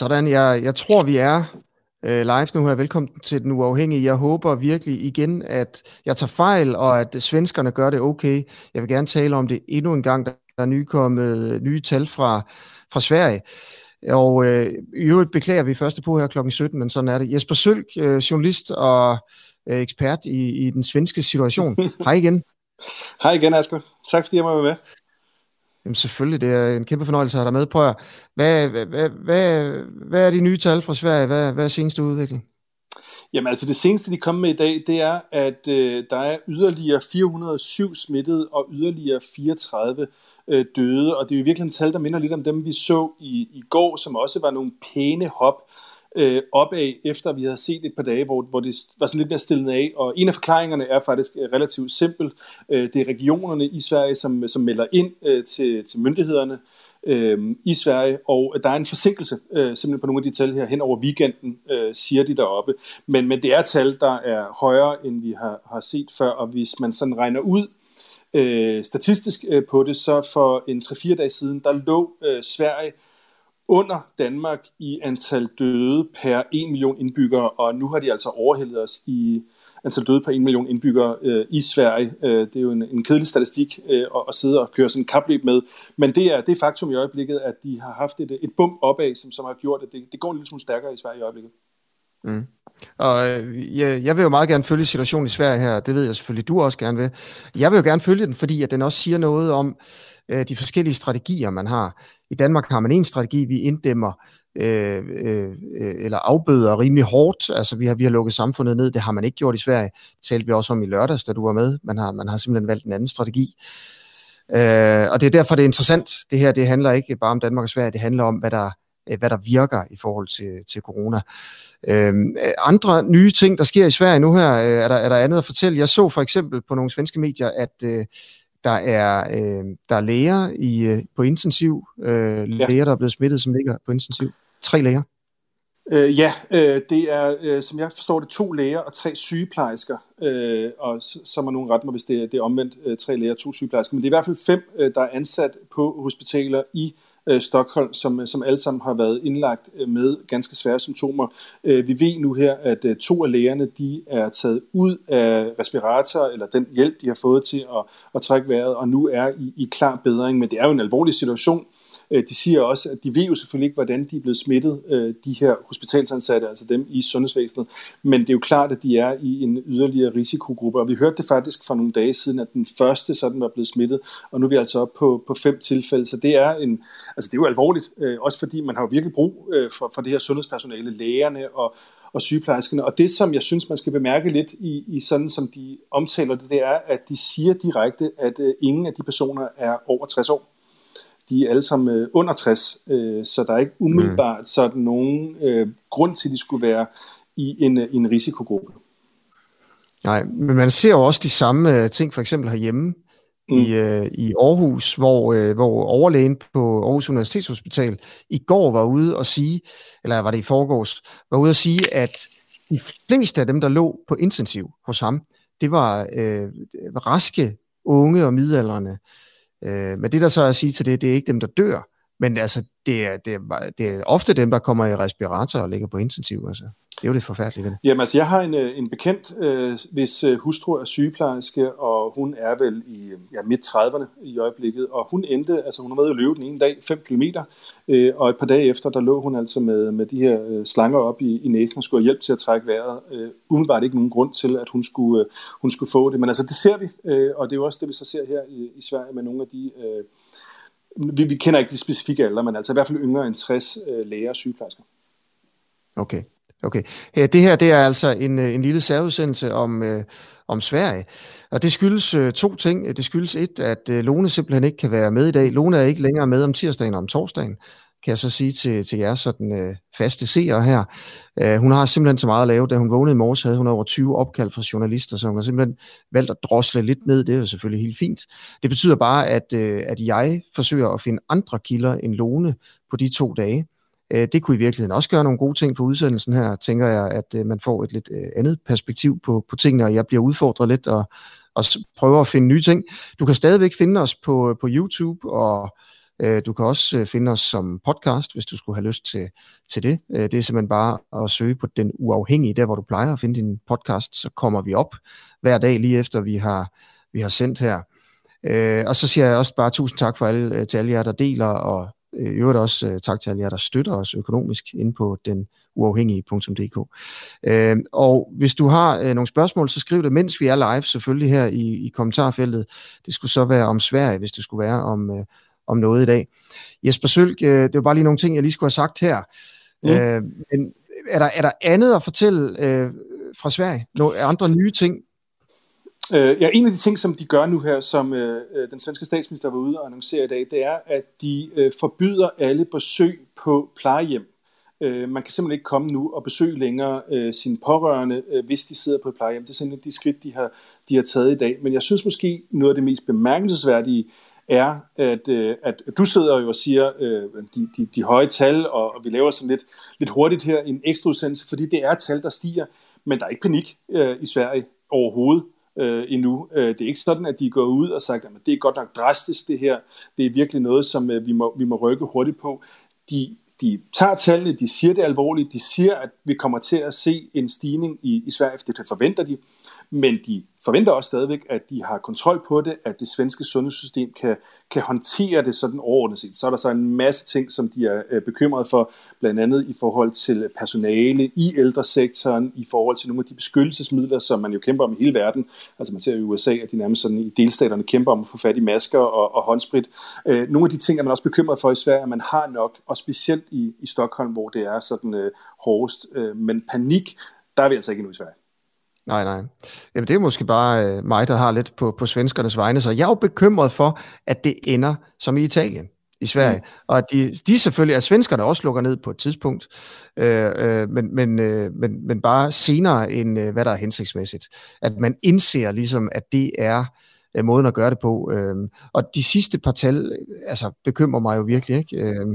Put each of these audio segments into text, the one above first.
Sådan, jeg, jeg tror, vi er øh, live nu her. Velkommen til Den Uafhængige. Jeg håber virkelig igen, at jeg tager fejl, og at svenskerne gør det okay. Jeg vil gerne tale om det endnu en gang. Der er nykommet nye tal fra, fra Sverige. Og øh, i øvrigt beklager vi første på her kl. 17, men sådan er det. Jesper Sølk, øh, journalist og øh, ekspert i, i den svenske situation. Hej igen. Hej igen, Asger. Tak fordi jeg må være med. Jamen selvfølgelig, det er en kæmpe fornøjelse at have dig med. Prøv at, hvad, hvad, hvad, hvad, hvad er de nye tal fra Sverige? Hvad, hvad er seneste udvikling? Jamen altså det seneste, de kommer med i dag, det er, at øh, der er yderligere 407 smittede og yderligere 34 øh, døde. Og det er jo virkelig en tal, der minder lidt om dem, vi så i, i går, som også var nogle pæne hop øh, opad, efter vi havde set et par dage, hvor, hvor det var sådan lidt mere stillet af. Og en af forklaringerne er faktisk øh, relativt simpel. Øh, det er regionerne i Sverige, som, som melder ind øh, til, til myndighederne øh, i Sverige, og der er en forsinkelse øh, simpelthen på nogle af de tal her hen over weekenden, øh, siger de deroppe. Men, men det er tal, der er højere, end vi har, har set før, og hvis man sådan regner ud øh, statistisk øh, på det, så for en 3-4 dage siden, der lå øh, Sverige under Danmark i antal døde per 1 million indbyggere, og nu har de altså overhældet os i antal døde per 1 million indbyggere øh, i Sverige. Øh, det er jo en, en kedelig statistik øh, at, at sidde og køre sådan en kapløb med, men det er det er faktum i øjeblikket, at de har haft et, et bump opad, som, som har gjort, at det, det går en lille smule stærkere i Sverige i øjeblikket. Mm. Og øh, jeg, jeg vil jo meget gerne følge situationen i Sverige her, det ved jeg selvfølgelig, du også gerne vil. Jeg vil jo gerne følge den, fordi at den også siger noget om øh, de forskellige strategier, man har. I Danmark har man en strategi, vi inddæmmer øh, øh, øh, eller afbøder rimelig hårdt. Altså vi har, vi har lukket samfundet ned, det har man ikke gjort i Sverige. Det talte vi også om i lørdags, da du var med. Man har, man har simpelthen valgt en anden strategi. Øh, og det er derfor, det er interessant. Det her det handler ikke bare om Danmark og Sverige, det handler om, hvad der, hvad der virker i forhold til, til corona. Øh, andre nye ting, der sker i Sverige nu her, øh, er, der, er der andet at fortælle. Jeg så for eksempel på nogle svenske medier, at øh, der er, øh, der er læger i, øh, på intensiv, øh, læger, ja. der er blevet smittet, som ligger på intensiv. Tre læger. Øh, ja, øh, det er, øh, som jeg forstår det, to læger og tre sygeplejersker. Øh, og så, så må nogen rette mig, hvis det er, det er omvendt øh, tre læger og to sygeplejersker. Men det er i hvert fald fem, øh, der er ansat på hospitaler i øh, Øh, Stockholm, som, øh, som alle sammen har været indlagt øh, med ganske svære symptomer. Øh, vi ved nu her, at øh, to af lægerne de er taget ud af respirator, eller den hjælp, de har fået til at, at trække vejret, og nu er i, i klar bedring. Men det er jo en alvorlig situation, Øh, de siger også, at de ved jo selvfølgelig ikke, hvordan de er blevet smittet, øh, de her hospitalsansatte, altså dem i sundhedsvæsenet. Men det er jo klart, at de er i en yderligere risikogruppe. Og vi hørte det faktisk for nogle dage siden, at den første sådan var blevet smittet, og nu er vi altså oppe på, på fem tilfælde. Så det er, en, altså det er jo alvorligt, øh, også fordi man har jo virkelig brug for, for det her sundhedspersonale, lægerne og, og sygeplejerskerne. Og det, som jeg synes, man skal bemærke lidt i, i sådan, som de omtaler det, det er, at de siger direkte, at ingen af de personer er over 60 år de er alle sammen øh, under 60, øh, så der er ikke umiddelbart mm. sådan nogen øh, grund til, at de skulle være i en, øh, en risikogruppe. Nej, men man ser jo også de samme øh, ting, for eksempel herhjemme mm. i, øh, i Aarhus, hvor, øh, hvor overlægen på Aarhus Universitetshospital i går var ude og sige, eller var det i forgårs, var ude og sige, at de fleste af dem, der lå på intensiv hos ham, det var øh, raske unge og midaldrende. Øh, men det der så er at sige til det, det er ikke dem, der dør, men altså, det er, det, er, det er ofte dem, der kommer i respirator og ligger på intensiv. Altså. Det er jo det forfærdelige ved det. Jamen altså, jeg har en, øh, en bekendt, øh, hvis øh, hustru er sygeplejerske, og hun er vel i ja, midt 30'erne i øjeblikket, og hun endte, altså hun har været i løbe den ene dag, 5 km, øh, og et par dage efter, der lå hun altså med, med de her øh, slanger op i, i næsen og skulle have hjælp til at trække vejret. Øh, umiddelbart ikke nogen grund til, at hun skulle, øh, hun skulle få det, men altså det ser vi, øh, og det er jo også det, vi så ser her i, i Sverige med nogle af de... Øh, vi, vi kender ikke de specifikke alder, men altså i hvert fald yngre end 60 øh, læger og sygeplejersker. Okay. Okay. Øh, det her det er altså en, øh, en lille særudsendelse om, øh, om Sverige. Og det skyldes øh, to ting. Det skyldes et, at øh, Lone simpelthen ikke kan være med i dag. Lone er ikke længere med om tirsdagen og om torsdagen, kan jeg så sige til, til jer sådan øh, faste seere her. Øh, hun har simpelthen så meget at lave. Da hun vågnede i morges, havde hun over 20 opkald fra journalister, så hun har simpelthen valgt at drosle lidt ned. Det er jo selvfølgelig helt fint. Det betyder bare, at, øh, at jeg forsøger at finde andre kilder end Lone på de to dage. Øh, det kunne i virkeligheden også gøre nogle gode ting på udsendelsen her, tænker jeg, at øh, man får et lidt øh, andet perspektiv på, på tingene, og jeg bliver udfordret lidt og, og prøver at finde nye ting. Du kan stadigvæk finde os på, øh, på YouTube og Øh, du kan også øh, finde os som podcast, hvis du skulle have lyst til, til det. Øh, det er simpelthen bare at søge på Den Uafhængige, der hvor du plejer at finde din podcast, så kommer vi op hver dag lige efter vi har, vi har sendt her. Og så siger jeg også bare tusind tak for alle, til alle jer, der deler, og i øvrigt også tak til alle jer, der støtter os økonomisk ind på den uafhængige.dk. Øh, og hvis du har øh, nogle spørgsmål, så skriv det, mens vi er live, selvfølgelig her i, i kommentarfeltet. Det skulle så være om Sverige, hvis det skulle være om, øh, om noget i dag. Jesper Sølg, øh, det var bare lige nogle ting, jeg lige skulle have sagt her. Mm. Øh, men er der, er der andet at fortælle øh, fra Sverige? Nogle andre nye ting? Øh, ja, en af de ting, som de gør nu her, som øh, øh, den svenske statsminister var ude og annoncere i dag, det er, at de øh, forbyder alle besøg på plejehjem. Øh, man kan simpelthen ikke komme nu og besøge længere øh, sine pårørende, øh, hvis de sidder på et plejehjem. Det er simpelthen de skridt, de har, de har taget i dag. Men jeg synes måske, noget af det mest bemærkelsesværdige er, at, øh, at du sidder jo og siger øh, de, de, de høje tal, og, og vi laver sådan lidt, lidt hurtigt her en ekstra udsendelse, fordi det er tal, der stiger, men der er ikke panik øh, i Sverige overhovedet øh, endnu. Øh, det er ikke sådan, at de går ud og sagt, at det er godt nok drastisk det her, det er virkelig noget, som øh, vi, må, vi må rykke hurtigt på. De de tager tallene, de siger det alvorligt, de siger, at vi kommer til at se en stigning i, i Sverige, det forventer de, men de forventer også stadigvæk, at de har kontrol på det, at det svenske sundhedssystem kan, kan håndtere det sådan overordnet set. Så er der så en masse ting, som de er øh, bekymrede for, blandt andet i forhold til personale i ældresektoren, i forhold til nogle af de beskyttelsesmidler, som man jo kæmper om i hele verden. Altså man ser i USA, at de nærmest sådan i delstaterne kæmper om at få fat i masker og, og håndsprit. Øh, nogle af de ting er man også bekymret for i Sverige, at man har nok, og specielt i, i Stockholm, hvor det er sådan øh, hårdest. Øh, men panik, der er vi altså ikke endnu i Sverige. Nej, nej. Jamen, det er måske bare øh, mig, der har lidt på, på svenskernes vegne, så jeg er jo bekymret for, at det ender som i Italien i Sverige, mm. og at de, de selvfølgelig, at svenskerne også lukker ned på et tidspunkt, øh, øh, men, men, øh, men, men bare senere end øh, hvad der er hensigtsmæssigt. At man indser ligesom, at det er øh, måden at gøre det på. Øh, og de sidste par tal, altså bekymrer mig jo virkelig, ikke? Øh,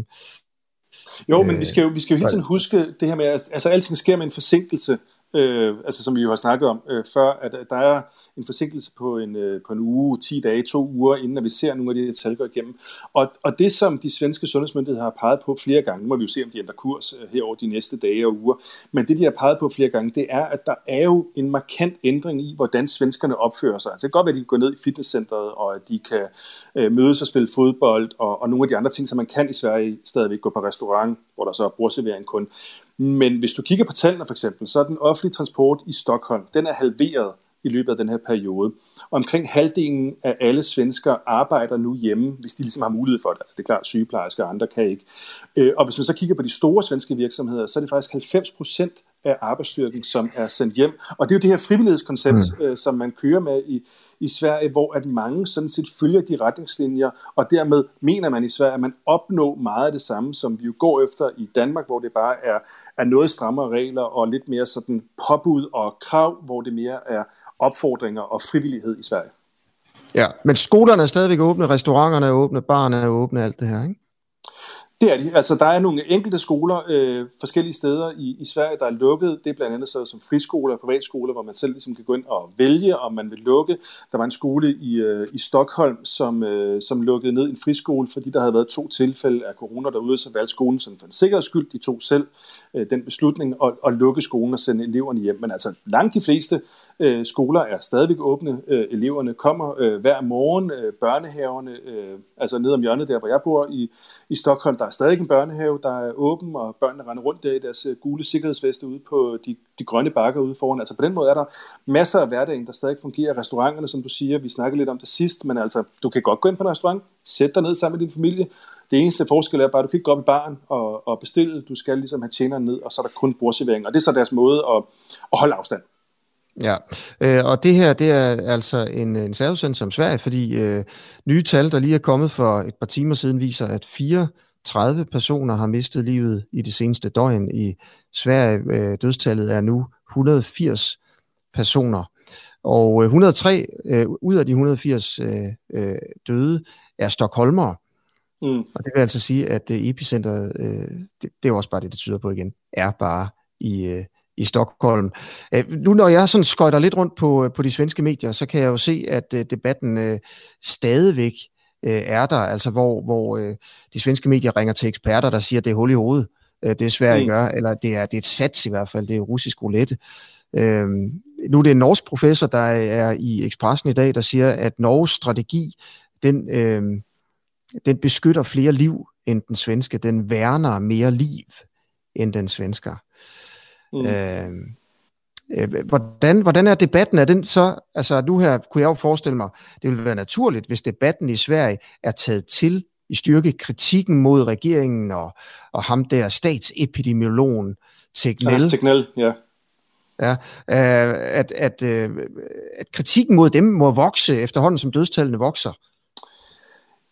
jo, men vi skal jo, vi skal jo hele tiden huske det her med, at altså, alting sker med en forsinkelse øh, øh, altså som vi jo har snakket om øh, før, at, at der er en forsinkelse på en, øh, på en uge, 10 dage, to uger, inden at vi ser nogle af de her tal gå igennem. Og, og det, som de svenske sundhedsmyndigheder har peget på flere gange, nu må vi jo se, om de ændrer kurs øh, her over de næste dage og uger, men det, de har peget på flere gange, det er, at der er jo en markant ændring i, hvordan svenskerne opfører sig. Altså det kan godt være, at de kan gå ned i fitnesscenteret, og at de kan øh, mødes og spille fodbold, og, og nogle af de andre ting, som man kan i Sverige, stadigvæk gå på restaurant, hvor der så er brugservering kun. Men hvis du kigger på tallene for eksempel, så er den offentlige transport i Stockholm, den er halveret i løbet af den her periode. Og omkring halvdelen af alle svensker arbejder nu hjemme, hvis de ligesom har mulighed for det. Altså det er klart, sygeplejersker og andre kan ikke. Øh, og hvis man så kigger på de store svenske virksomheder, så er det faktisk 90 procent af arbejdsstyrken, som er sendt hjem. Og det er jo det her frivillighedskoncept, mm. Øh, som man kører med i, i Sverige, hvor at mange sådan set følger de retningslinjer, og dermed mener man i Sverige, at man opnår meget af det samme, som vi jo går efter i Danmark, hvor det bare er, er noget strammere regler og lidt mere sådan påbud og krav, hvor det mere er opfordringer og frivillighed i Sverige. Ja, men skolerne er stadigvæk åbne, restauranterne er åbne, barne er åbne, alt det her, ikke? Det er de. Altså, der er nogle enkelte skoler øh, forskellige steder i, i Sverige, der er lukket. Det er blandt andet så som friskoler og privatskoler, hvor man selv ligesom kan gå ind og vælge, om man vil lukke. Der var en skole i, øh, i Stockholm, som, øh, som lukkede ned en friskole, fordi der havde været to tilfælde af corona derude, så valgte skolen sådan for en sikkerheds skyld, de tog selv øh, den beslutning at, at lukke skolen og sende eleverne hjem. Men altså langt de fleste Øh, skoler er stadigvæk åbne. Øh, eleverne kommer øh, hver morgen. Øh, børnehaverne, øh, altså nede om hjørnet der, hvor jeg bor i, i Stockholm, der er stadig en børnehave, der er åben, og børnene render rundt der i deres øh, gule sikkerhedsveste ude på de, de grønne bakker ude foran. Altså på den måde er der masser af hverdagen, der stadig fungerer. Restauranterne, som du siger, vi snakkede lidt om det sidst, men altså, du kan godt gå ind på en restaurant, sætte dig ned sammen med din familie, det eneste forskel er bare, at du kan ikke gå op i baren og, og bestille. Du skal ligesom have tjeneren ned, og så er der kun bordservering. Og det er så deres måde at, at holde afstand. Ja, øh, og det her, det er altså en, en særudsendelse som Sverige, fordi øh, nye tal, der lige er kommet for et par timer siden, viser, at 34 personer har mistet livet i det seneste døgn i Sverige. Øh, dødstallet er nu 180 personer. Og øh, 103 øh, ud af de 180 øh, øh, døde er stokholmere. Mm. Og det vil altså sige, at øh, epicenteret, øh, det, det er også bare det, det tyder på igen, er bare i, øh, i Stockholm. Øh, nu når jeg sådan skøjter lidt rundt på, på de svenske medier, så kan jeg jo se, at øh, debatten øh, stadigvæk øh, er der, altså hvor, hvor øh, de svenske medier ringer til eksperter, der siger, at det er hul i hovedet, øh, det er svært mm. at gøre, eller det er, det er et sats i hvert fald, det er russisk roulette. Øh, nu er det en norsk professor, der er i Expressen i dag, der siger, at Norges strategi, den, øh, den beskytter flere liv end den svenske, den værner mere liv end den svensker. Mm. Øh, øh, hvordan, hvordan er debatten? Er den så, altså nu her kunne jeg jo forestille mig, det ville være naturligt, hvis debatten i Sverige er taget til i styrke kritikken mod regeringen og, og ham der statsepidemiologen Tegnell. Ja, Tegnell, ja. Ja, øh, at, at, øh, at kritikken mod dem må vokse efterhånden, som dødstallene vokser.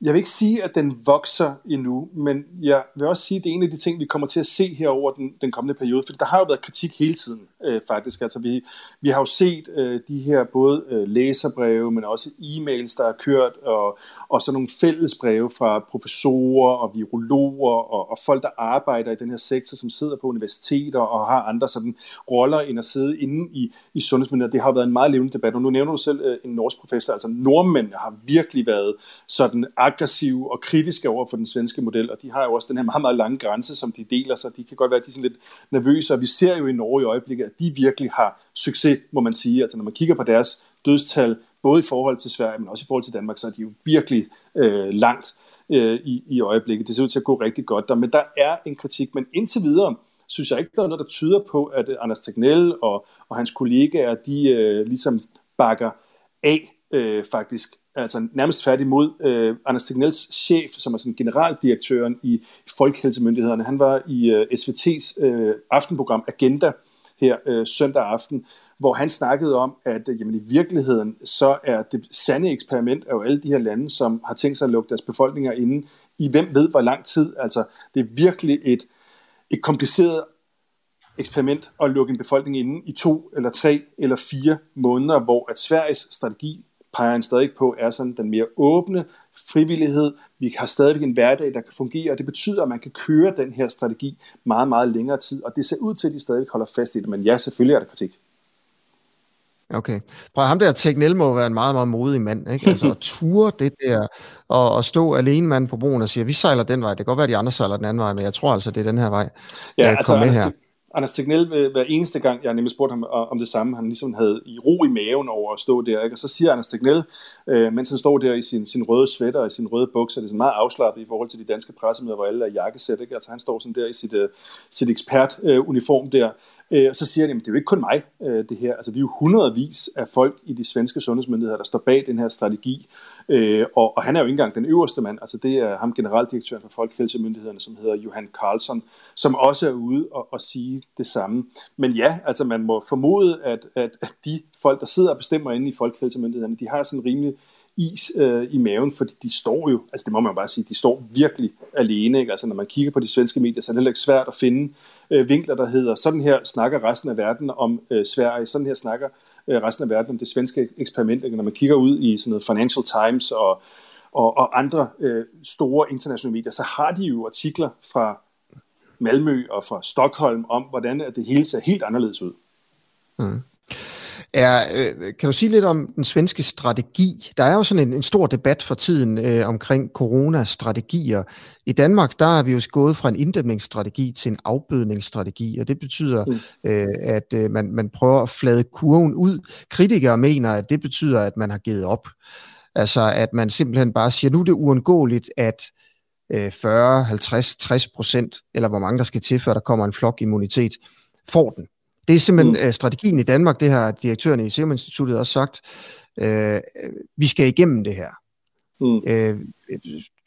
Jeg vil ikke sige, at den vokser endnu, men jeg vil også sige, at det er en af de ting, vi kommer til at se her over den, den kommende periode, for der har jo været kritik hele tiden, øh, faktisk. Altså, vi, vi har jo set øh, de her både øh, læserbreve, men også e-mails, der er kørt, og, og så nogle fællesbreve fra professorer og virologer og, og folk, der arbejder i den her sektor, som sidder på universiteter og har andre sådan roller end at sidde inde i, i sundhedsmyndigheder. Det har været en meget levende debat, og nu nævner du selv øh, en norsk professor, altså nordmændene har virkelig været sådan aggressive og kritiske over for den svenske model, og de har jo også den her meget, meget lange grænse, som de deler, så de kan godt være de er sådan lidt nervøse, og vi ser jo i Norge i øjeblikket, at de virkelig har succes, må man sige. Altså når man kigger på deres dødstal, både i forhold til Sverige, men også i forhold til Danmark, så er de jo virkelig øh, langt øh, i, i øjeblikket. Det ser ud til at gå rigtig godt der, men der er en kritik, men indtil videre, synes jeg ikke, der er noget, der tyder på, at øh, Anders Tegnell og, og hans kollegaer, de øh, ligesom bakker af øh, faktisk altså nærmest tværtimod, øh, Anders Tegnells chef, som er sådan generaldirektøren i Folkehelsemyndighederne, han var i øh, SVT's øh, aftenprogram Agenda her øh, søndag aften, hvor han snakkede om, at øh, jamen, i virkeligheden så er det sande eksperiment af jo alle de her lande, som har tænkt sig at lukke deres befolkninger inden i hvem ved hvor lang tid. Altså det er virkelig et, et kompliceret eksperiment at lukke en befolkning inden i to eller tre eller fire måneder, hvor at Sveriges strategi peger han stadig på, er sådan den mere åbne frivillighed. Vi har stadigvæk en hverdag, der kan fungere, og det betyder, at man kan køre den her strategi meget, meget længere tid, og det ser ud til, at de stadig holder fast i det, men ja, selvfølgelig er der kritik. Okay. Prøv, ham der Tegnell må være en meget, meget modig mand, ikke? Altså at ture det der, og, og stå alene mand på broen og sige, vi sejler den vej. Det kan godt være, at de andre sejler den anden vej, men jeg tror altså, det er den her vej. Ja, altså, med her. Anders Tegnell, hver eneste gang, jeg nemlig spurgte ham øh, om det samme, han ligesom havde i ro i maven over at stå der, ikke? og så siger Anders Tegnell, øh, mens han står der i sin, sin røde sweater og i sin røde bukser, det er sådan meget afslappet i forhold til de danske pressemøder, hvor alle er jakkesæt, ikke? altså han står sådan der i sit, øh, sit ekspertuniform øh, der, øh, og så siger de, at det er jo ikke kun mig, øh, det her, altså vi er jo hundredvis af folk i de svenske sundhedsmyndigheder, der står bag den her strategi, Øh, og, og han er jo ikke engang den øverste mand, altså det er ham generaldirektøren for Folkehelsemyndighederne, som hedder Johan Carlson, som også er ude og, og sige det samme. Men ja, altså man må formode, at, at, at de folk, der sidder og bestemmer inde i Folkehelsemyndighederne, de har sådan rimelig is øh, i maven, fordi de står jo, altså det må man bare sige, de står virkelig alene. Ikke? Altså når man kigger på de svenske medier, så er det heller ikke svært at finde øh, vinkler, der hedder, sådan her snakker resten af verden om øh, Sverige, sådan her snakker øh, Øh, resten af verden om det svenske eksperiment. Når man kigger ud i sådan noget Financial Times og, og, og andre øh, store internationale medier, så har de jo artikler fra Malmø og fra Stockholm om, hvordan det hele ser helt anderledes ud. Mm. Er, øh, kan du sige lidt om den svenske strategi? Der er jo sådan en, en stor debat for tiden øh, omkring coronastrategier. I Danmark, der er vi jo gået fra en inddæmningsstrategi til en afbødningsstrategi, og det betyder, mm. øh, at øh, man, man prøver at flade kurven ud. Kritikere mener, at det betyder, at man har givet op. Altså, at man simpelthen bare siger, nu er det uundgåeligt, at øh, 40, 50, 60 procent, eller hvor mange der skal til, før der kommer en flok immunitet, får den. Det er simpelthen mm. Øh, strategien i Danmark, det har direktøren i Serum Instituttet også sagt. Øh, vi skal igennem det her. Mm. Øh,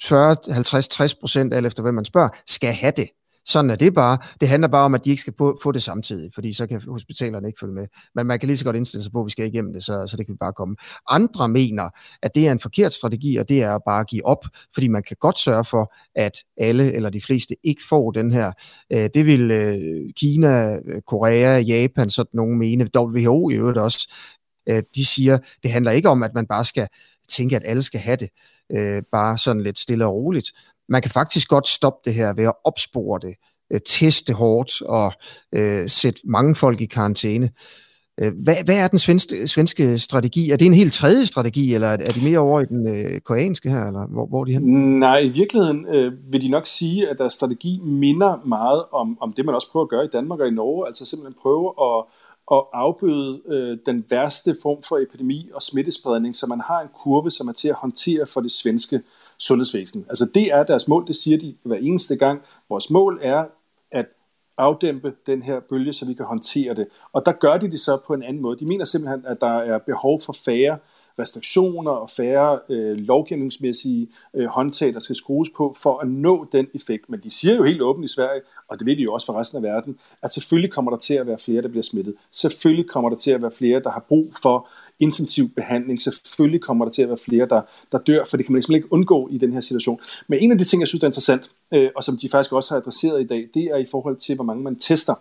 40, 50, 60 procent, alt efter hvad man spørger, skal have det. Sådan er det bare. Det handler bare om, at de ikke skal få det samtidig, fordi så kan hospitalerne ikke følge med. Men man kan lige så godt indstille sig på, at vi skal igennem det, så, så det kan vi bare komme. Andre mener, at det er en forkert strategi, og det er at bare give op, fordi man kan godt sørge for, at alle eller de fleste ikke får den her. Øh, det vil øh, Kina, øh, Korea, Japan, sådan nogen mene, WHO i øvrigt også. De siger, det handler ikke om, at man bare skal tænke, at alle skal have det, bare sådan lidt stille og roligt man kan faktisk godt stoppe det her ved at opspore det, øh, teste hårdt og øh, sætte mange folk i karantæne. Øh, hvad, hvad er den svenske, svenske strategi? Er det en helt tredje strategi, eller er de mere over i den øh, koreanske her, eller hvor, hvor er de hen? Nej, i virkeligheden øh, vil de nok sige, at deres strategi minder meget om, om det, man også prøver at gøre i Danmark og i Norge, altså simpelthen prøve at, at afbøde øh, den værste form for epidemi og smittespredning, så man har en kurve, som er til at håndtere for det svenske sundhedsvæsen. Altså det er deres mål, det siger de hver eneste gang. Vores mål er at afdæmpe den her bølge, så vi kan håndtere det. Og der gør de det så på en anden måde. De mener simpelthen, at der er behov for færre restriktioner og færre øh, lovgivningsmæssige øh, håndtag, der skal skrues på for at nå den effekt. Men de siger jo helt åbent i Sverige, og det ved de jo også for resten af verden, at selvfølgelig kommer der til at være flere, der bliver smittet. Selvfølgelig kommer der til at være flere, der har brug for intensiv behandling. Selvfølgelig kommer der til at være flere, der, der dør, for det kan man simpelthen ikke undgå i den her situation. Men en af de ting, jeg synes er interessant, øh, og som de faktisk også har adresseret i dag, det er i forhold til, hvor mange man tester.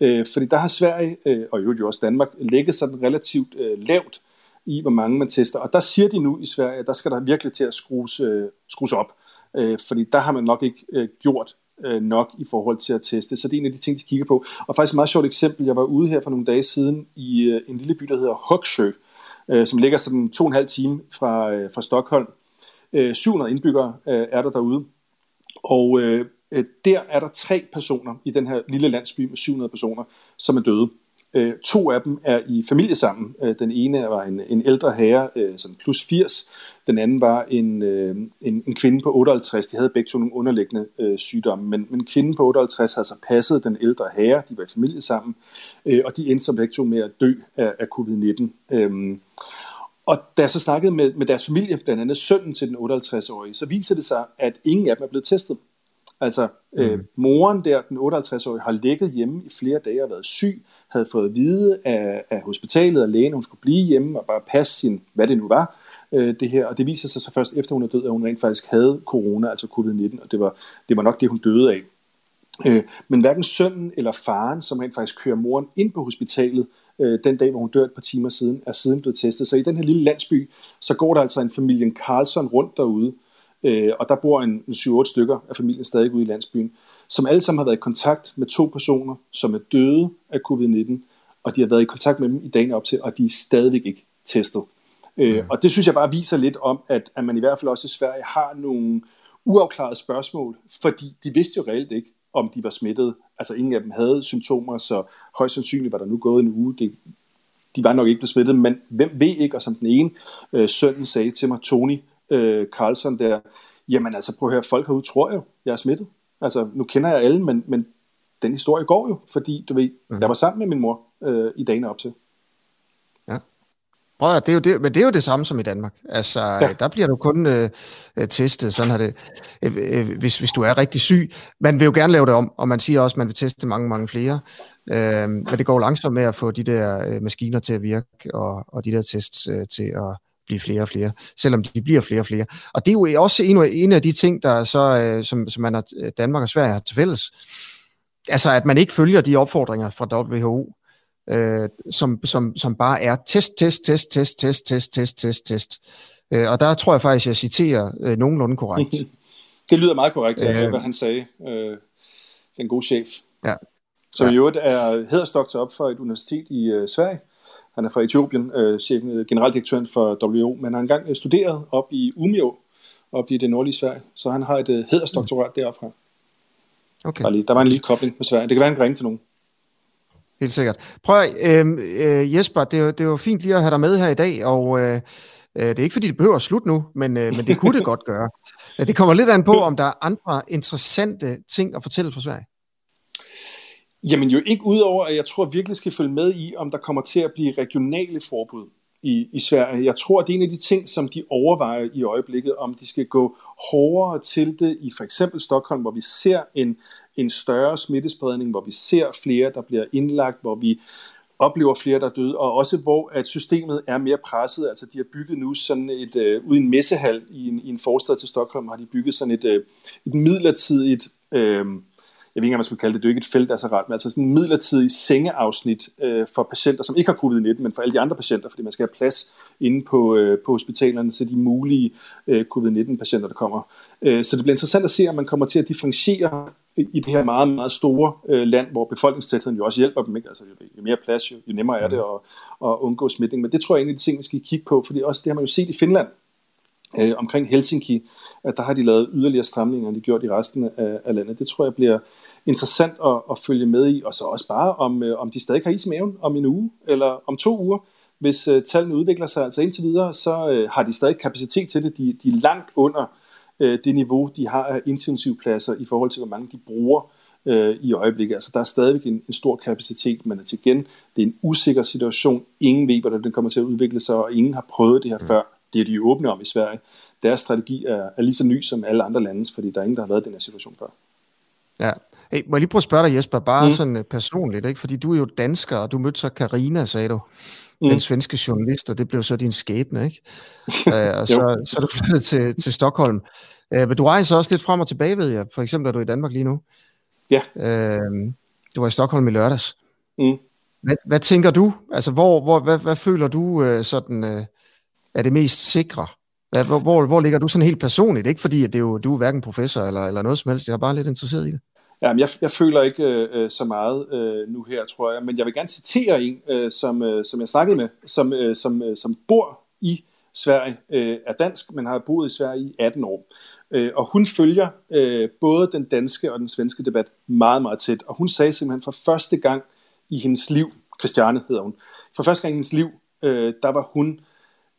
Øh, fordi der har Sverige, øh, og jo også Danmark, lægget sådan relativt øh, lavt i, hvor mange man tester. Og der siger de nu i Sverige, at der skal der virkelig til at skrues, øh, skrues op. Øh, fordi der har man nok ikke øh, gjort øh, nok i forhold til at teste. Så det er en af de ting, de kigger på. Og faktisk et meget sjovt eksempel. Jeg var ude her for nogle dage siden i øh, en lille by, der hedder Høgsjö, øh, som ligger sådan to og en halv time fra, øh, fra Stockholm. Øh, 700 indbyggere øh, er der derude. Og øh, øh, der er der tre personer i den her lille landsby med 700 personer, som er døde. Øh, to af dem er i familie sammen. Øh, den ene var en, en ældre herre, øh, sådan plus 80. Den anden var en, øh, en, en kvinde på 58. De havde begge to nogle underliggende øh, sygdomme. Men, men kvinden på 58 havde så passet den ældre herre. De var i familie sammen. Øh, og de endte så begge to med at dø af, af covid-19. Øh, og da jeg så snakkede med, med deres familie, blandt andet sønnen til den 58-årige, så viser det sig, at ingen af dem er blevet testet. Altså, mm. øh, moren der, den 58-årige, har ligget hjemme i flere dage og været syg, havde fået at vide af, af hospitalet og lægen, hun skulle blive hjemme og bare passe sin, hvad det nu var, øh, det her. Og det viser sig så først efter hun er død, at hun rent faktisk havde corona, altså covid-19, og det var, det var nok det, hun døde af. Øh, men hverken sønnen eller faren, som rent faktisk kører moren ind på hospitalet, øh, den dag, hvor hun dør et par timer siden, er siden blevet testet. Så i den her lille landsby, så går der altså en familien Carlson rundt derude, øh, og der bor en, en 7-8 stykker af familien stadig ude i landsbyen, som alle sammen har været i kontakt med to personer, som er døde af covid-19, og de har været i kontakt med dem i dagen op til, og de er stadigvæk ikke testet. Øh, mm. Og det synes jeg bare viser lidt om, at, at man i hvert fald også i Sverige har nogle uafklarede spørgsmål, fordi de vidste jo reelt ikke, om de var smittet. Altså ingen af dem havde symptomer, så højst sandsynligt var der nu gået en uge. Det, de var nok ikke blevet smittet, men hvem ved ikke, og som den ene øh, sønnen sagde til mig, Tony øh, Carlson der, jamen altså prøv at høre, folk herude tror jo, jeg er smittet. Altså nu kender jeg alle, men, men den historie går jo, fordi du ved, mm. jeg var sammen med min mor øh, i dagene op til. Prøv det er jo det, men det er jo det samme som i Danmark. Altså, ja. der bliver du kun øh, øh, testet, sådan har det, øh, øh, hvis, hvis du er rigtig syg. Man vil jo gerne lave det om, og man siger også, at man vil teste mange, mange flere. Øh, men det går langsomt med at få de der øh, maskiner til at virke, og, og de der tests øh, til at blive flere og flere, selvom de bliver flere og flere. Og det er jo også en, en af de ting, der så, øh, som, som man har, Danmark og Sverige har til fælles. Altså, at man ikke følger de opfordringer fra WHO, øh, som, som, som bare er test, test, test, test, test, test, test, test, test. Øh, og der tror jeg faktisk, jeg citerer øh, nogenlunde korrekt. det lyder meget korrekt, øh, hvad han sagde, øh, den gode chef. Ja. Som ja. i øvrigt er hedersdoktor op for et universitet i øh, Sverige. Han er fra Etiopien, øh, chefen, øh, generaldirektøren for WHO, men han har engang øh, studeret op i Umeå, op i det nordlige Sverige, så han har et øh, hedersdoktorat mm. deroppe fra. Okay. Der, lige, der var en lille kobling med Sverige. Det kan være, kan ringe til nogen. Helt sikkert. Prøv øh, øh, Jesper, det det jo fint lige at have dig med her i dag, og øh, øh, det er ikke fordi, det behøver at slutte nu, men, øh, men det kunne det godt gøre. Det kommer lidt an på, om der er andre interessante ting at fortælle fra Sverige. Jamen jo ikke udover, at jeg tror virkelig skal følge med i, om der kommer til at blive regionale forbud i, i Sverige. Jeg tror, at det er en af de ting, som de overvejer i øjeblikket, om de skal gå hårdere til det i for eksempel Stockholm, hvor vi ser en en større smittespredning, hvor vi ser flere, der bliver indlagt, hvor vi oplever flere, der er døde, og også hvor at systemet er mere presset. Altså de har bygget nu sådan et, øh, ude i en messehal i en, i en forstad til Stockholm, har de bygget sådan et, øh, et midlertidigt, øh, ved ikke, hvad man skulle kalde det, det er jo ikke et felt, der er så ret, men altså sådan en midlertidig sengeafsnit øh, for patienter, som ikke har covid-19, men for alle de andre patienter, fordi man skal have plads inde på, øh, på hospitalerne til de mulige øh, covid-19-patienter, der kommer. Øh, så det bliver interessant at se, om man kommer til at differentiere i det her meget, meget store øh, land, hvor befolkningstætheden jo også hjælper dem. Ikke? Altså, jo, jo mere plads, jo, jo nemmere er det at, at undgå smitning. Men det tror jeg er en af de ting, vi skal kigge på, fordi også det har man jo set i Finland, øh, omkring Helsinki, at der har de lavet yderligere stramninger, end de gjort i resten af, af landet. Det tror jeg bliver interessant at, at følge med i, og så også bare, om, øh, om de stadig har is i maven om en uge, eller om to uger. Hvis øh, tallene udvikler sig altså indtil videre, så øh, har de stadig kapacitet til det. De, de er langt under øh, det niveau, de har af intensivpladser i forhold til, hvor mange de bruger øh, i øjeblikket. Altså der er stadigvæk en, en stor kapacitet, men til igen, det er en usikker situation. Ingen ved, hvordan den kommer til at udvikle sig, og ingen har prøvet det her mm. før. Det er de jo åbne om i Sverige. Deres strategi er, er lige så ny som alle andre landes, fordi der er ingen, der har været i den her situation før. Ja, Hey, må jeg lige prøve at spørge dig, Jesper, bare mm. sådan uh, personligt, ikke? fordi du er jo dansker, og du mødte så Karina, sagde du, mm. den svenske journalist, og det blev så din skæbne, ikke? uh, og så, så er du flyttet til, til Stockholm. Uh, men du rejser også lidt frem og tilbage, ved jeg. For eksempel er du i Danmark lige nu. Ja. Uh, du var i Stockholm i lørdags. Mm. Hvad, hvad tænker du? Altså, hvor, hvor, hvad, hvad føler du uh, sådan, uh, er det mest sikre? Hvad, hvor, hvor, hvor ligger du sådan helt personligt? Ikke fordi, at det er jo, du er hverken professor eller, eller noget som helst. Jeg er bare lidt interesseret i det. Jamen, jeg, jeg føler ikke øh, øh, så meget øh, nu her, tror jeg, men jeg vil gerne citere en, øh, som, øh, som jeg snakkede med, som, øh, som, øh, som bor i Sverige, øh, er dansk, men har boet i Sverige i 18 år. Øh, og hun følger øh, både den danske og den svenske debat meget, meget tæt. Og hun sagde simpelthen for første gang i hendes liv, Christiane hedder hun, for første gang i hendes liv, øh, der var hun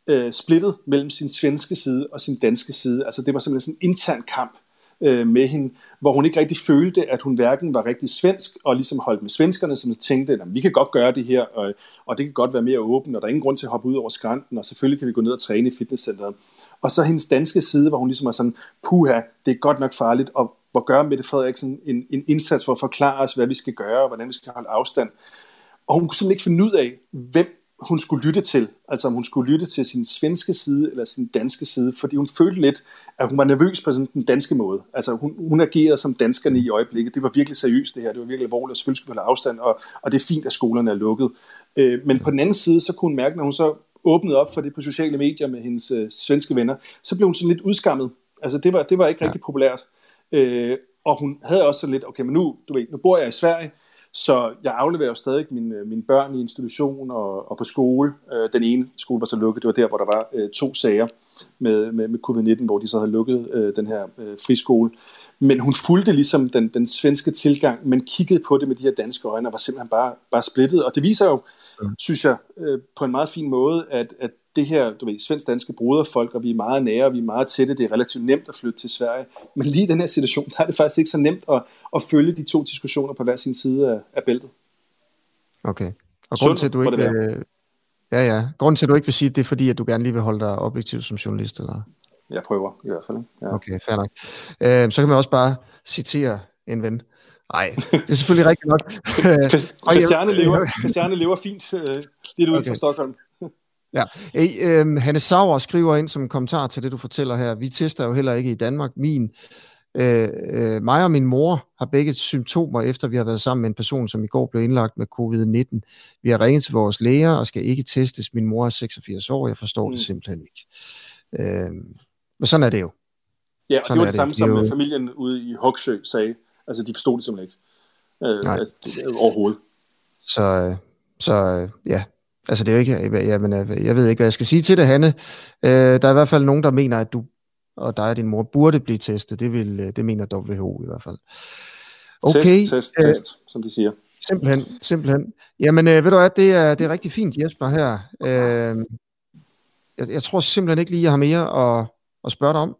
øh, splittet mellem sin svenske side og sin danske side. Altså det var simpelthen sådan en intern kamp øh, med hende, hvor hun ikke rigtig følte, at hun hverken var rigtig svensk, og ligesom holdt med svenskerne, som tænkte, at vi kan godt gøre det her, og, og det kan godt være mere åbent, og der er ingen grund til at hoppe ud over skrænten, og selvfølgelig kan vi gå ned og træne i fitnesscenteret. Og så hendes danske side, hvor hun ligesom er sådan, puha, det er godt nok farligt, og hvor gør Mette Frederiksen en, en indsats for at forklare os, hvad vi skal gøre, og hvordan vi skal holde afstand. Og hun kunne simpelthen ikke finde ud af, hvem hun skulle lytte til. Altså om hun skulle lytte til sin svenske side eller sin danske side, fordi hun følte lidt, at hun var nervøs på sådan den danske måde. Altså hun, hun agerede som danskerne i øjeblikket. Det var virkelig seriøst det her, det var virkelig alvorligt, og selvfølgelig skulle holde afstand, og, og det er fint, at skolerne er lukket. Øh, men på den anden side, så kunne hun mærke, når hun så åbnede op for det på sociale medier med hendes øh, svenske venner, så blev hun sådan lidt udskammet. Altså det var, det var ikke ja. rigtig populært. Øh, og hun havde også sådan lidt, okay, men nu, du ved, nu bor jeg i Sverige, så jeg afleverer jo stadig mine, mine børn i institution og, og på skole. Øh, den ene skole var så lukket, det var der, hvor der var øh, to sager med, med, med covid-19, hvor de så havde lukket øh, den her øh, friskole. Men hun fulgte ligesom den, den svenske tilgang, men kiggede på det med de her danske øjne og var simpelthen bare, bare splittet. Og det viser jo, synes jeg, øh, på en meget fin måde, at, at det her, du ved, svensk-danske broderfolk, og vi er meget nære, og vi er meget tætte, det er relativt nemt at flytte til Sverige. Men lige i den her situation, der er det faktisk ikke så nemt at, at følge de to diskussioner på hver sin side af, af bæltet. Okay. Og grunden til, at du ikke vil, ja, ja. Grunden til, at du ikke vil sige det, er fordi, at du gerne lige vil holde dig objektiv som journalist, eller? Jeg prøver i hvert fald. Ja. Okay, fair nok. Øh, så kan man også bare citere en ven. Nej, det er selvfølgelig rigtigt nok. Christiane lever, Christiane lever fint øh, lidt ud okay. fra Stockholm. Ja, hey, øh, Hanne Sauer skriver ind som en kommentar til det, du fortæller her. Vi tester jo heller ikke i Danmark. Min, øh, øh, mig og min mor har begge symptomer, efter vi har været sammen med en person, som i går blev indlagt med covid-19. Vi har ringet til vores læger og skal ikke testes. Min mor er 86 år, jeg forstår mm. det simpelthen ikke. Øh, men sådan er det jo. Ja, og sådan det var det, det samme, som jo... familien ude i Hoksø sagde. Altså, de forstod det simpelthen ikke. Øh, Nej. Altså, det, overhovedet. Så, øh, så øh, ja, Altså det er jo ikke, jamen, jeg ved ikke, hvad jeg skal sige til det, Hanne. Øh, der er i hvert fald nogen, der mener, at du og dig og din mor burde blive testet. Det, vil, øh, det mener WHO i hvert fald. Okay. Test, test, øh, test, som de siger. Simpelthen, simpelthen. Jamen, øh, ved du hvad, det er, det er rigtig fint, Jesper, her. Øh, jeg, jeg tror simpelthen ikke lige, jeg har mere at, at spørge dig om.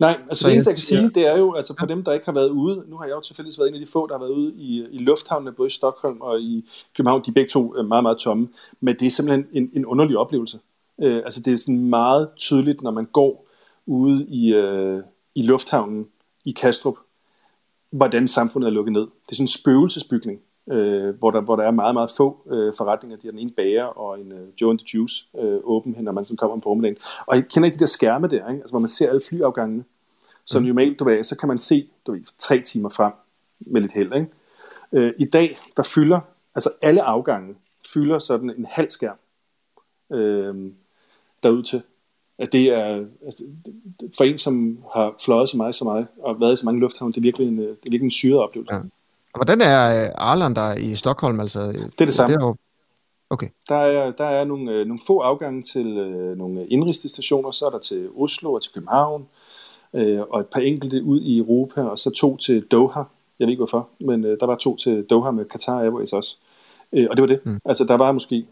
Nej, altså så det eneste, jeg kan sige, ja. det er jo, altså for dem, der ikke har været ude, nu har jeg jo tilfældigvis været en af de få, der har været ude i, i lufthavnene, både i Stockholm og i København, de er begge to meget, meget tomme, men det er simpelthen en, en underlig oplevelse. Øh, altså det er sådan meget tydeligt, når man går ude i, øh, i lufthavnen i Kastrup, hvordan samfundet er lukket ned. Det er sådan en spøgelsesbygning, øh, hvor, der, hvor der er meget, meget få øh, forretninger. De har den ene bager og en øh, Joe and the Juice øh, åben, når man sådan kommer på formiddagen. Og jeg kender ikke de der skærme der, ikke? Altså, hvor man ser alle flyafgangene. Så mm. normalt, du ved, så kan man se du ved, tre timer frem. med lidt held. Ikke? Øh, I dag, der fylder, altså alle afgange, fylder sådan en halv skærm øh, derud til. At det er, altså, for en, som har fløjet så meget som mig, og været i så mange lufthavne, det er virkelig en, det er virkelig en syret oplevelse. Ja. Hvordan er øh, Arlanda i Stockholm? Altså, det er det samme. Det er okay. Der er, der er nogle, øh, nogle få afgange til øh, nogle indrigsstationer, så er der til Oslo og til København, øh, og et par enkelte ud i Europa, og så to til Doha. Jeg ved ikke hvorfor, men øh, der var to til Doha med Qatar Airways også. Øh, og det var det. Mm. Altså, der var måske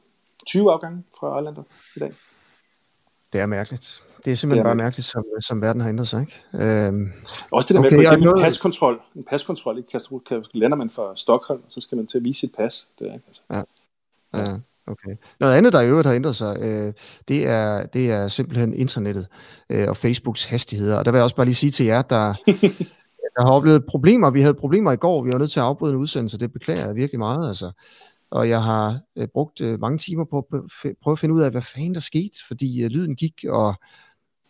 20 afgange fra Arlanda i dag. Det er mærkeligt. Det er simpelthen det er bare mærkeligt, som, som verden har ændret sig. Ikke? Øhm, Også det der okay, med at noget... en paskontrol. En paskontrol i Kastrup, lander man fra Stockholm, så skal man til at vise sit pas. Det er, altså. ja. ja. Okay. Noget andet, der i øvrigt har ændret sig, øh, det, er, det er simpelthen internettet øh, og Facebooks hastigheder. Og der vil jeg også bare lige sige til jer, der, der har oplevet problemer. Vi havde problemer i går, vi var nødt til at afbryde en udsendelse, det beklager jeg virkelig meget. Altså og jeg har øh, brugt øh, mange timer på at prøve at finde ud af, hvad fanden der skete, fordi øh, lyden gik, og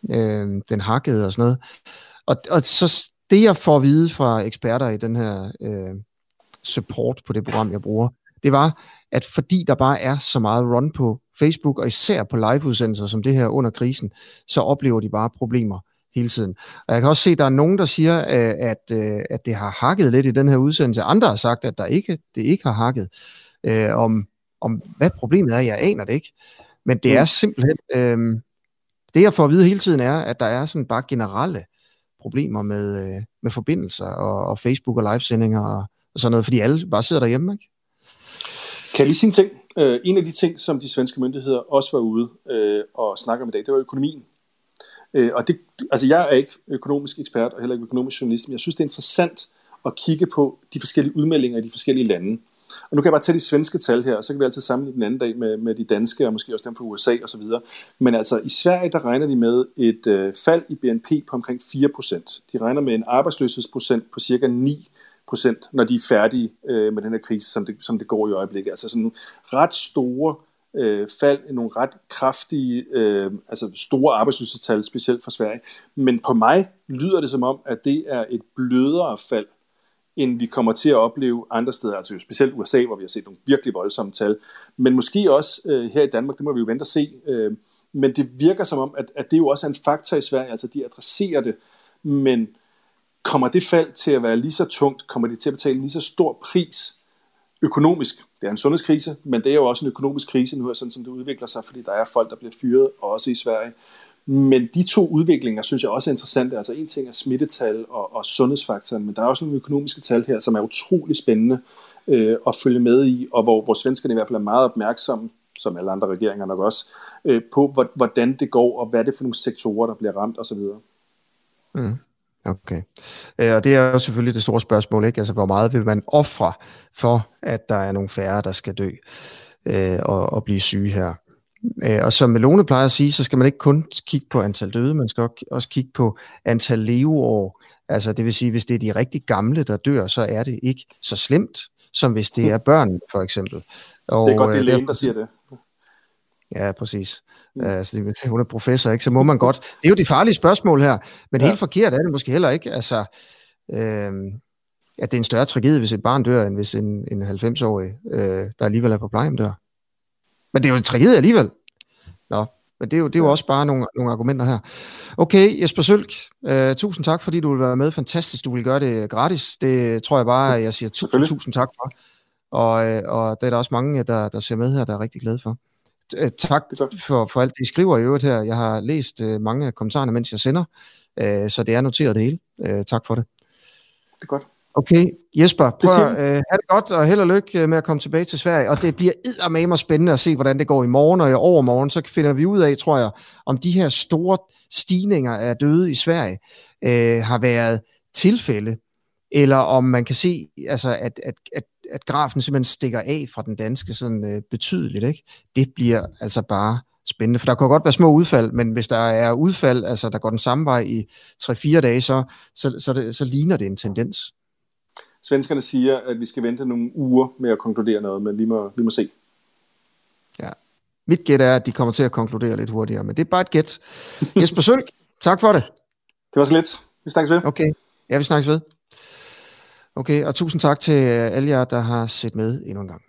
øh, den hakkede og sådan noget. Og, og så det, jeg får at vide fra eksperter i den her øh, support på det program, jeg bruger, det var, at fordi der bare er så meget run på Facebook, og især på liveudsendelser som det her under krisen, så oplever de bare problemer hele tiden. Og jeg kan også se, at der er nogen, der siger, øh, at, øh, at det har hakket lidt i den her udsendelse. Andre har sagt, at der ikke, det ikke har hakket øh, om, om, hvad problemet er. Jeg aner det ikke. Men det er mm. simpelthen, øh, det jeg får at vide hele tiden er, at der er sådan bare generelle problemer med, øh, med forbindelser og, og Facebook og livesendinger og, og sådan noget, fordi alle bare sidder derhjemme, ikke? Kan jeg lige sige en ting? Uh, en af de ting, som de svenske myndigheder også var ude uh, og snakke om i dag, det var økonomien. Uh, og det, altså jeg er ikke økonomisk ekspert og heller ikke økonomisk journalist, men jeg synes, det er interessant at kigge på de forskellige udmeldinger i de forskellige lande. Og nu kan jeg bare tage de svenske tal her, og så kan vi altid sammenligne den anden dag med, med de danske, og måske også dem fra USA osv. Men altså i Sverige, der regner de med et øh, fald i BNP på omkring 4%. De regner med en arbejdsløshedsprocent på cirka 9 procent, når de er færdige øh, med den her krise, som det, som det går i øjeblikket. Altså sådan ret store øh, fald, nogle ret kraftige, øh, altså store arbejdsløshedstal, specielt for Sverige. Men på mig lyder det som om, at det er et blødere fald end vi kommer til at opleve andre steder, altså jo specielt USA, hvor vi har set nogle virkelig voldsomme tal, men måske også øh, her i Danmark, det må vi jo vente og se, øh, men det virker som om, at, at det jo også er en faktor i Sverige, altså de adresserer det, men kommer det fald til at være lige så tungt, kommer de til at betale lige så stor pris økonomisk, det er en sundhedskrise, men det er jo også en økonomisk krise nu, sådan som det udvikler sig, fordi der er folk, der bliver fyret, også i Sverige. Men de to udviklinger synes jeg også er interessante. Altså en ting er smittetal og, og sundhedsfaktoren, men der er også nogle økonomiske tal her, som er utrolig spændende øh, at følge med i, og hvor, hvor svenskerne i hvert fald er meget opmærksomme, som alle andre regeringer nok også, øh, på hvordan det går, og hvad er det for nogle sektorer, der bliver ramt osv. Mm. Okay. Øh, og det er jo selvfølgelig det store spørgsmål, ikke? Altså, hvor meget vil man ofre for, at der er nogle færre, der skal dø øh, og, og blive syge her? Øh, og som Melone plejer at sige, så skal man ikke kun kigge på antal døde, man skal også kigge på antal leveår. Altså det vil sige, hvis det er de rigtig gamle, der dør, så er det ikke så slemt, som hvis det er børn, for eksempel. Og, det er godt, det er øh, lægen, der siger det. Ja, præcis. Mm. Altså, hun er professor, ikke? så må man godt. Det er jo de farlige spørgsmål her, men ja. helt forkert er det måske heller ikke. Altså, øh, at det er en større tragedie, hvis et barn dør, end hvis en, en 90-årig, øh, der alligevel er på plejehjem, dør. Men det er jo en tragedie alligevel. Nå, men det er jo, det er jo også bare nogle, nogle argumenter her. Okay, Jesper Sølk, uh, tusind tak, fordi du vil være med. Fantastisk, du vil gøre det gratis. Det tror jeg bare, jeg siger tusind, tusind tak for. Og, øh, og der er der også mange, der, der ser med her, der er rigtig glade for. Uh, tak for, for alt, I skriver i øvrigt her. Jeg har læst uh, mange af kommentarerne, mens jeg sender, uh, så det er noteret det hele. Uh, tak for det. Det er godt. Okay, Jesper, prøv at uh, have det godt, og held og lykke øh, med at komme tilbage til Sverige. Og det bliver eddermame spændende at se, hvordan det går i morgen og i overmorgen. Så finder vi ud af, tror jeg, om de her store stigninger af døde i Sverige uh, har været tilfælde, eller om man kan se, altså, at, at, at, at grafen simpelthen stikker af fra den danske sådan uh, betydeligt. Ikke? Det bliver altså bare spændende, for der kan godt være små udfald, men hvis der er udfald, altså der går den samme vej i 3-4 dage, så, så, så, det, så ligner det en tendens. Svenskerne siger, at vi skal vente nogle uger med at konkludere noget, men vi må, vi må se. Ja. Mit gæt er, at de kommer til at konkludere lidt hurtigere, men det er bare et gæt. Jesper Sølk, tak for det. Det var så lidt. Vi snakkes ved. Okay. Ja, vi snakkes ved. Okay, og tusind tak til alle jer, der har set med endnu en gang.